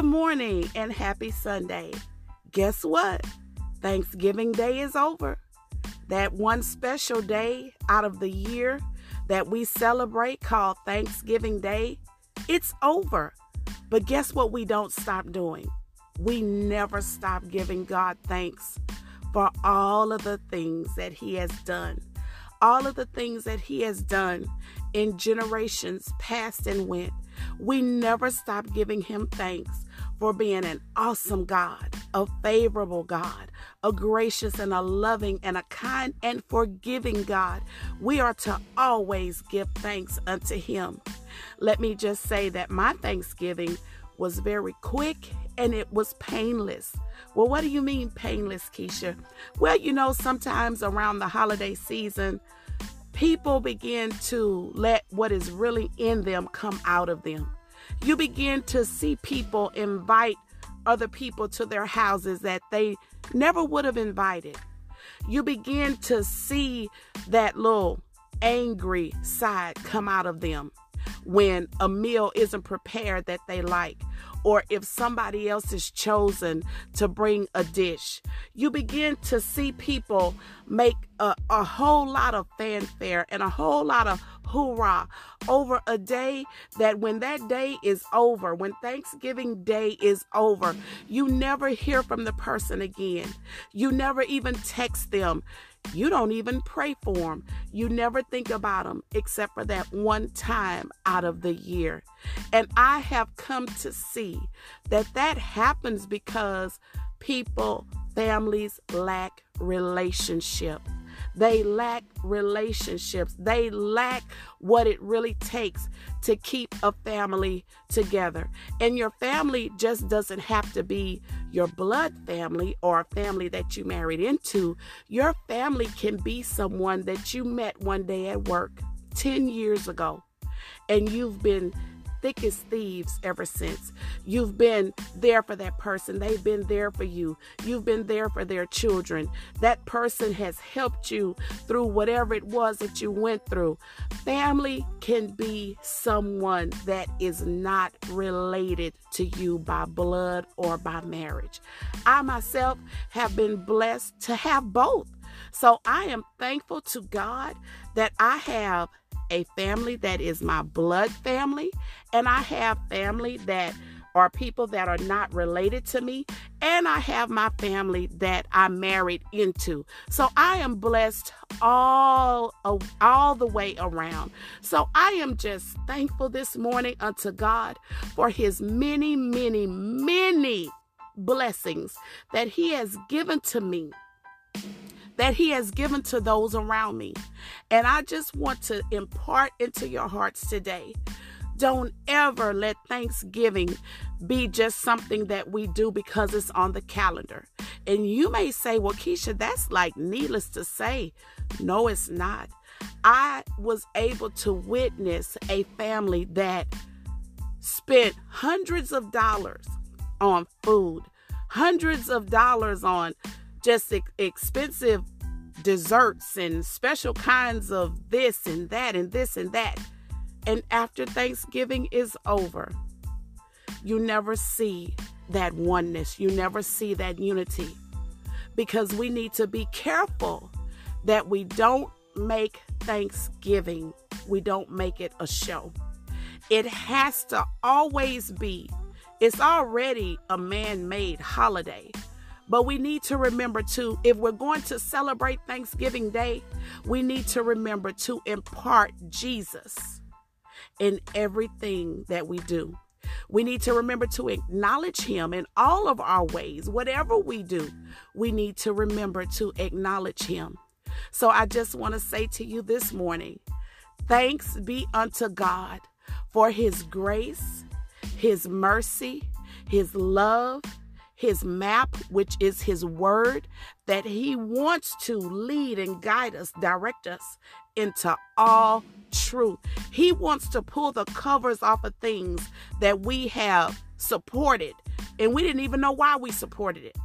Good morning and happy Sunday. Guess what? Thanksgiving Day is over. That one special day out of the year that we celebrate called Thanksgiving Day, it's over. But guess what we don't stop doing? We never stop giving God thanks for all of the things that He has done. All of the things that He has done in generations past and went. We never stop giving Him thanks for being an awesome God, a favorable God, a gracious and a loving and a kind and forgiving God. We are to always give thanks unto Him. Let me just say that my Thanksgiving was very quick and it was painless. Well, what do you mean painless, Keisha? Well, you know, sometimes around the holiday season, people begin to let what is really in them come out of them. You begin to see people invite other people to their houses that they never would have invited. You begin to see that little angry side come out of them when a meal isn't prepared that they like or if somebody else is chosen to bring a dish. You begin to see people make a, a whole lot of fanfare and a whole lot of hoorah over a day that when that day is over, when Thanksgiving Day is over, you never hear from the person again. You never even text them. You don't even pray for them. You never think about them except for that one time out of the year. And I have come to see that that happens because people, families lack relationship. They lack relationships. They lack what it really takes to keep a family together. And your family just doesn't have to be your blood family or a family that you married into. Your family can be someone that you met one day at work 10 years ago and you've been thick as thieves ever since. You've been there for that person. They've been there for you. You've been there for their children. That person has helped you through whatever it was that you went through. Family can be someone that is not related to you by blood or by marriage. I myself have been blessed to have both. So I am thankful to God that I have a family that is my blood family, and I have family that are people that are not related to me, and I have my family that I married into. So I am blessed all all the way around. So I am just thankful this morning unto God for his many many many blessings that he has given to me that He has given to those around me. And I just want to impart into your hearts today. Don't ever let Thanksgiving be just something that we do because it's on the calendar. And you may say, well, Keisha, that's like needless to say. No, it's not. I was able to witness a family that spent hundreds of dollars on food, hundreds of dollars on just expensive desserts and special kinds of this and that and this and that. And after Thanksgiving is over, you never see that oneness. You never see that unity. Because we need to be careful that we don't make Thanksgiving, we don't make it a show. It has to always be, it's already a man made holiday. But we need to remember too, if we're going to celebrate Thanksgiving Day, we need to remember to impart Jesus in everything that we do. We need to remember to acknowledge Him in all of our ways. Whatever we do, we need to remember to acknowledge Him. So I just want to say to you this morning thanks be unto God for His grace, His mercy, His love, his map, which is his word, that he wants to lead and guide us, direct us into all truth. He wants to pull the covers off of things that we have supported and we didn't even know why we supported it.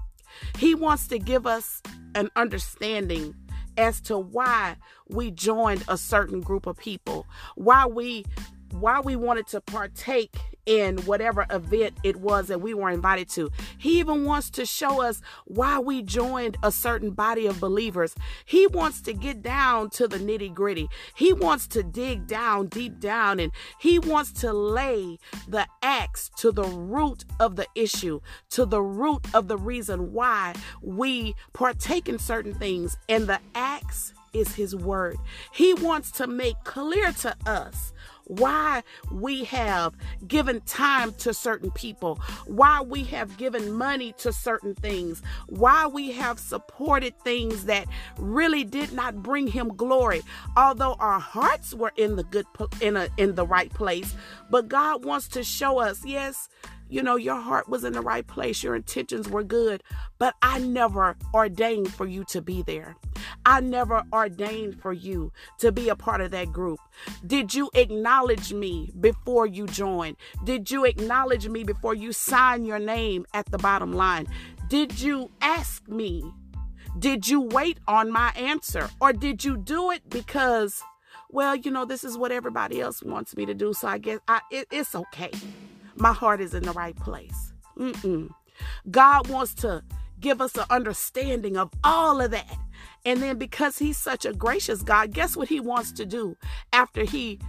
He wants to give us an understanding as to why we joined a certain group of people, why we why we wanted to partake in whatever event it was that we were invited to. He even wants to show us why we joined a certain body of believers. He wants to get down to the nitty gritty. He wants to dig down, deep down, and he wants to lay the axe to the root of the issue, to the root of the reason why we partake in certain things. And the axe is his word. He wants to make clear to us why we have given time to certain people, why we have given money to certain things, why we have supported things that really did not bring him glory, although our hearts were in the good in a in the right place. But God wants to show us, yes, you know, your heart was in the right place, your intentions were good, but I never ordained for you to be there. I never ordained for you to be a part of that group. Did you acknowledge me before you joined? Did you acknowledge me before you sign your name at the bottom line? Did you ask me? Did you wait on my answer? Or did you do it because, well, you know, this is what everybody else wants me to do, so I guess I, it, it's okay my heart is in the right place. Mm-mm. God wants to give us an understanding of all of that. And then because he's such a gracious God, guess what he wants to do after he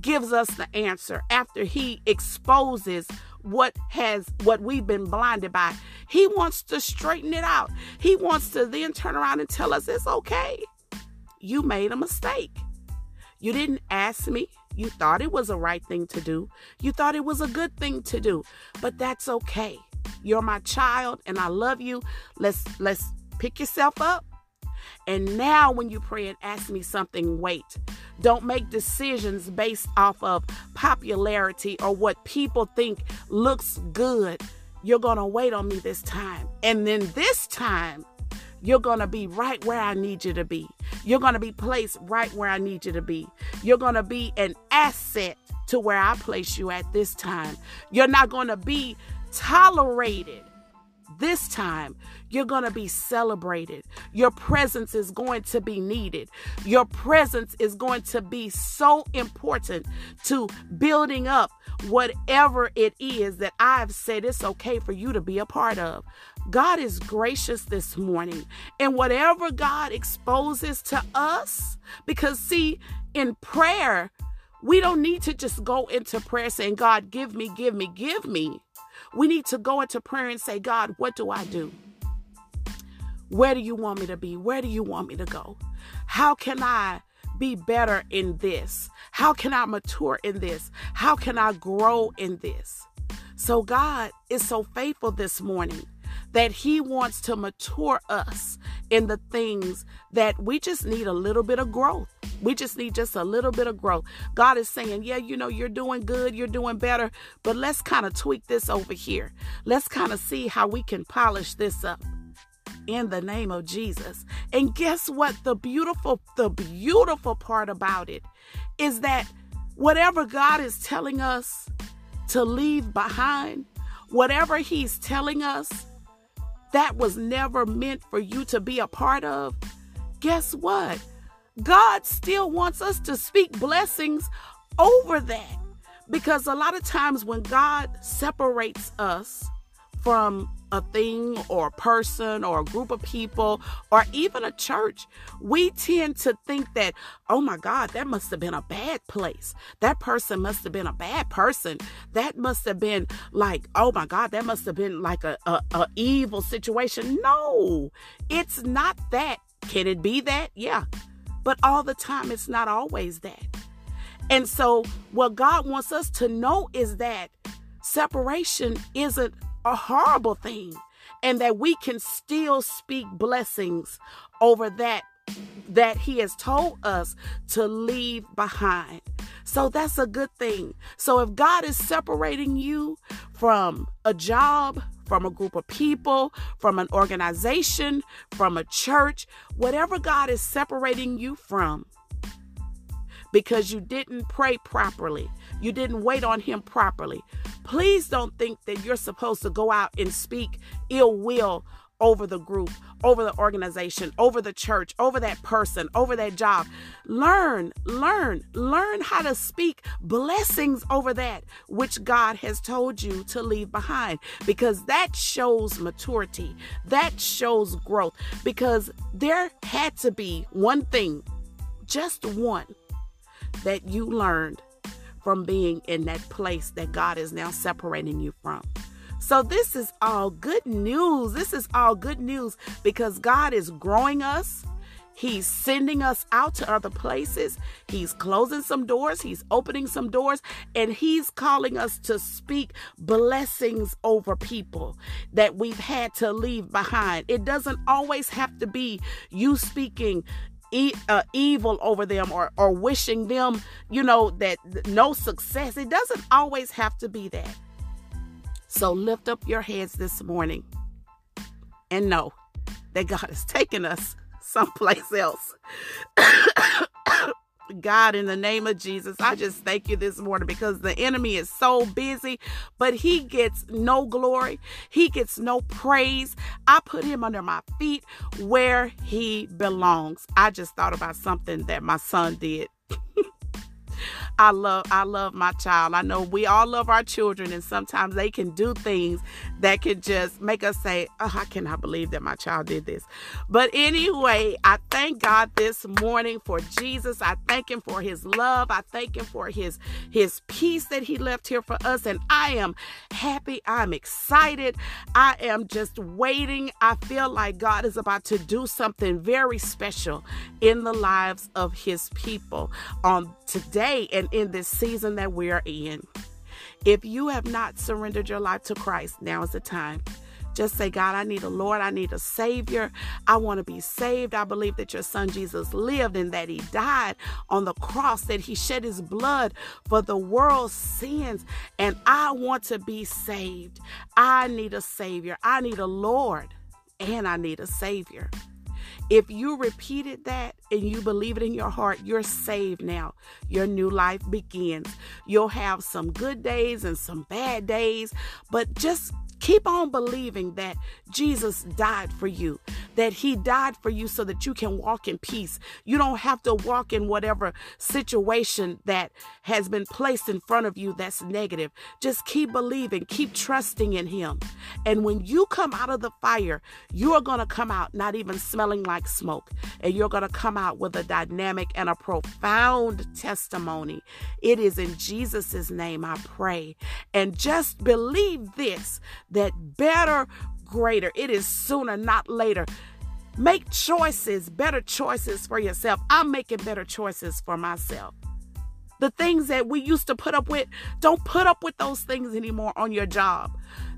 gives us the answer, after he exposes what has what we've been blinded by. He wants to straighten it out. He wants to then turn around and tell us it's okay. You made a mistake. You didn't ask me. You thought it was a right thing to do. You thought it was a good thing to do. But that's okay. You're my child and I love you. Let's let's pick yourself up. And now when you pray and ask me something, wait. Don't make decisions based off of popularity or what people think looks good. You're going to wait on me this time. And then this time, you're going to be right where I need you to be. You're going to be placed right where I need you to be. You're going to be an asset to where I place you at this time. You're not going to be tolerated this time, you're going to be celebrated. Your presence is going to be needed. Your presence is going to be so important to building up whatever it is that I've said it's okay for you to be a part of. God is gracious this morning. And whatever God exposes to us, because see, in prayer, we don't need to just go into prayer saying, God, give me, give me, give me. We need to go into prayer and say, God, what do I do? Where do you want me to be? Where do you want me to go? How can I be better in this? How can I mature in this? How can I grow in this? So, God is so faithful this morning that He wants to mature us in the things that we just need a little bit of growth. We just need just a little bit of growth. God is saying, Yeah, you know, you're doing good, you're doing better, but let's kind of tweak this over here. Let's kind of see how we can polish this up in the name of Jesus. And guess what? The beautiful, the beautiful part about it is that whatever God is telling us to leave behind, whatever He's telling us that was never meant for you to be a part of, guess what? God still wants us to speak blessings over that. Because a lot of times when God separates us from a thing or a person or a group of people or even a church, we tend to think that, oh my God, that must have been a bad place. That person must have been a bad person. That must have been like, oh my God, that must have been like a, a, a evil situation. No, it's not that. Can it be that? Yeah. But all the time, it's not always that. And so, what God wants us to know is that separation isn't a horrible thing and that we can still speak blessings over that that he has told us to leave behind. So that's a good thing. So if God is separating you from a job, from a group of people, from an organization, from a church, whatever God is separating you from, because you didn't pray properly, you didn't wait on Him properly. Please don't think that you're supposed to go out and speak ill will over the group, over the organization, over the church, over that person, over that job. Learn, learn, learn how to speak blessings over that which God has told you to leave behind because that shows maturity. That shows growth because there had to be one thing, just one, that you learned from being in that place that God is now separating you from. So, this is all good news. This is all good news because God is growing us. He's sending us out to other places. He's closing some doors. He's opening some doors. And He's calling us to speak blessings over people that we've had to leave behind. It doesn't always have to be you speaking E- uh, evil over them or, or wishing them, you know, that no success. It doesn't always have to be that. So lift up your heads this morning and know that God is taking us someplace else. God, in the name of Jesus, I just thank you this morning because the enemy is so busy, but he gets no glory. He gets no praise. I put him under my feet where he belongs. I just thought about something that my son did I love I love my child. I know we all love our children and sometimes they can do things that can just make us say, "Oh, I cannot believe that my child did this." But anyway, I thank God this morning for Jesus. I thank him for his love. I thank him for his his peace that he left here for us and I am happy. I'm excited. I am just waiting. I feel like God is about to do something very special in the lives of his people on today and in this season that we are in. If you have not surrendered your life to Christ, now is the time. Just say, God, I need a Lord. I need a Savior. I want to be saved. I believe that your Son Jesus lived and that He died on the cross, that He shed His blood for the world's sins. And I want to be saved. I need a Savior. I need a Lord. And I need a Savior. If you repeated that and you believe it in your heart, you're saved now. Your new life begins. You'll have some good days and some bad days, but just keep on believing that Jesus died for you, that He died for you so that you can walk in peace. You don't have to walk in whatever situation that has been placed in front of you that's negative. Just keep believing, keep trusting in Him. And when you come out of the fire, you are going to come out not even smelling like smoke, and you're going to come out with a dynamic and a profound testimony. It is in Jesus' name I pray. And just believe this that better greater. It is sooner, not later. Make choices, better choices for yourself. I'm making better choices for myself. The things that we used to put up with, don't put up with those things anymore on your job.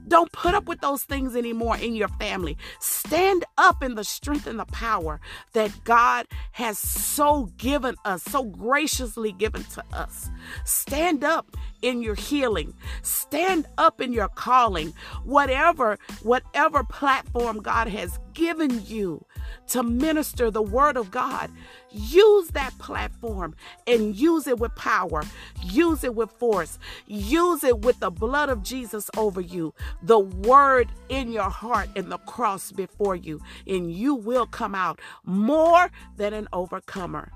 Don't put up with those things anymore in your family. Stand up in the strength and the power that God has so given us, so graciously given to us. Stand up in your healing. Stand up in your calling. Whatever whatever platform God has given you to minister the word of God, use that platform and use it with power. Use it with force. Use it with the blood of Jesus over you, the word in your heart and the cross before you, and you will come out more than an overcomer.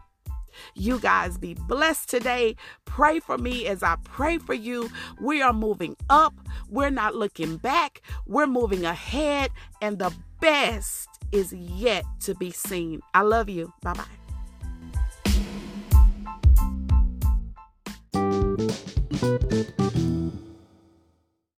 You guys be blessed today. Pray for me as I pray for you. We are moving up. We're not looking back. We're moving ahead, and the best is yet to be seen. I love you. Bye bye.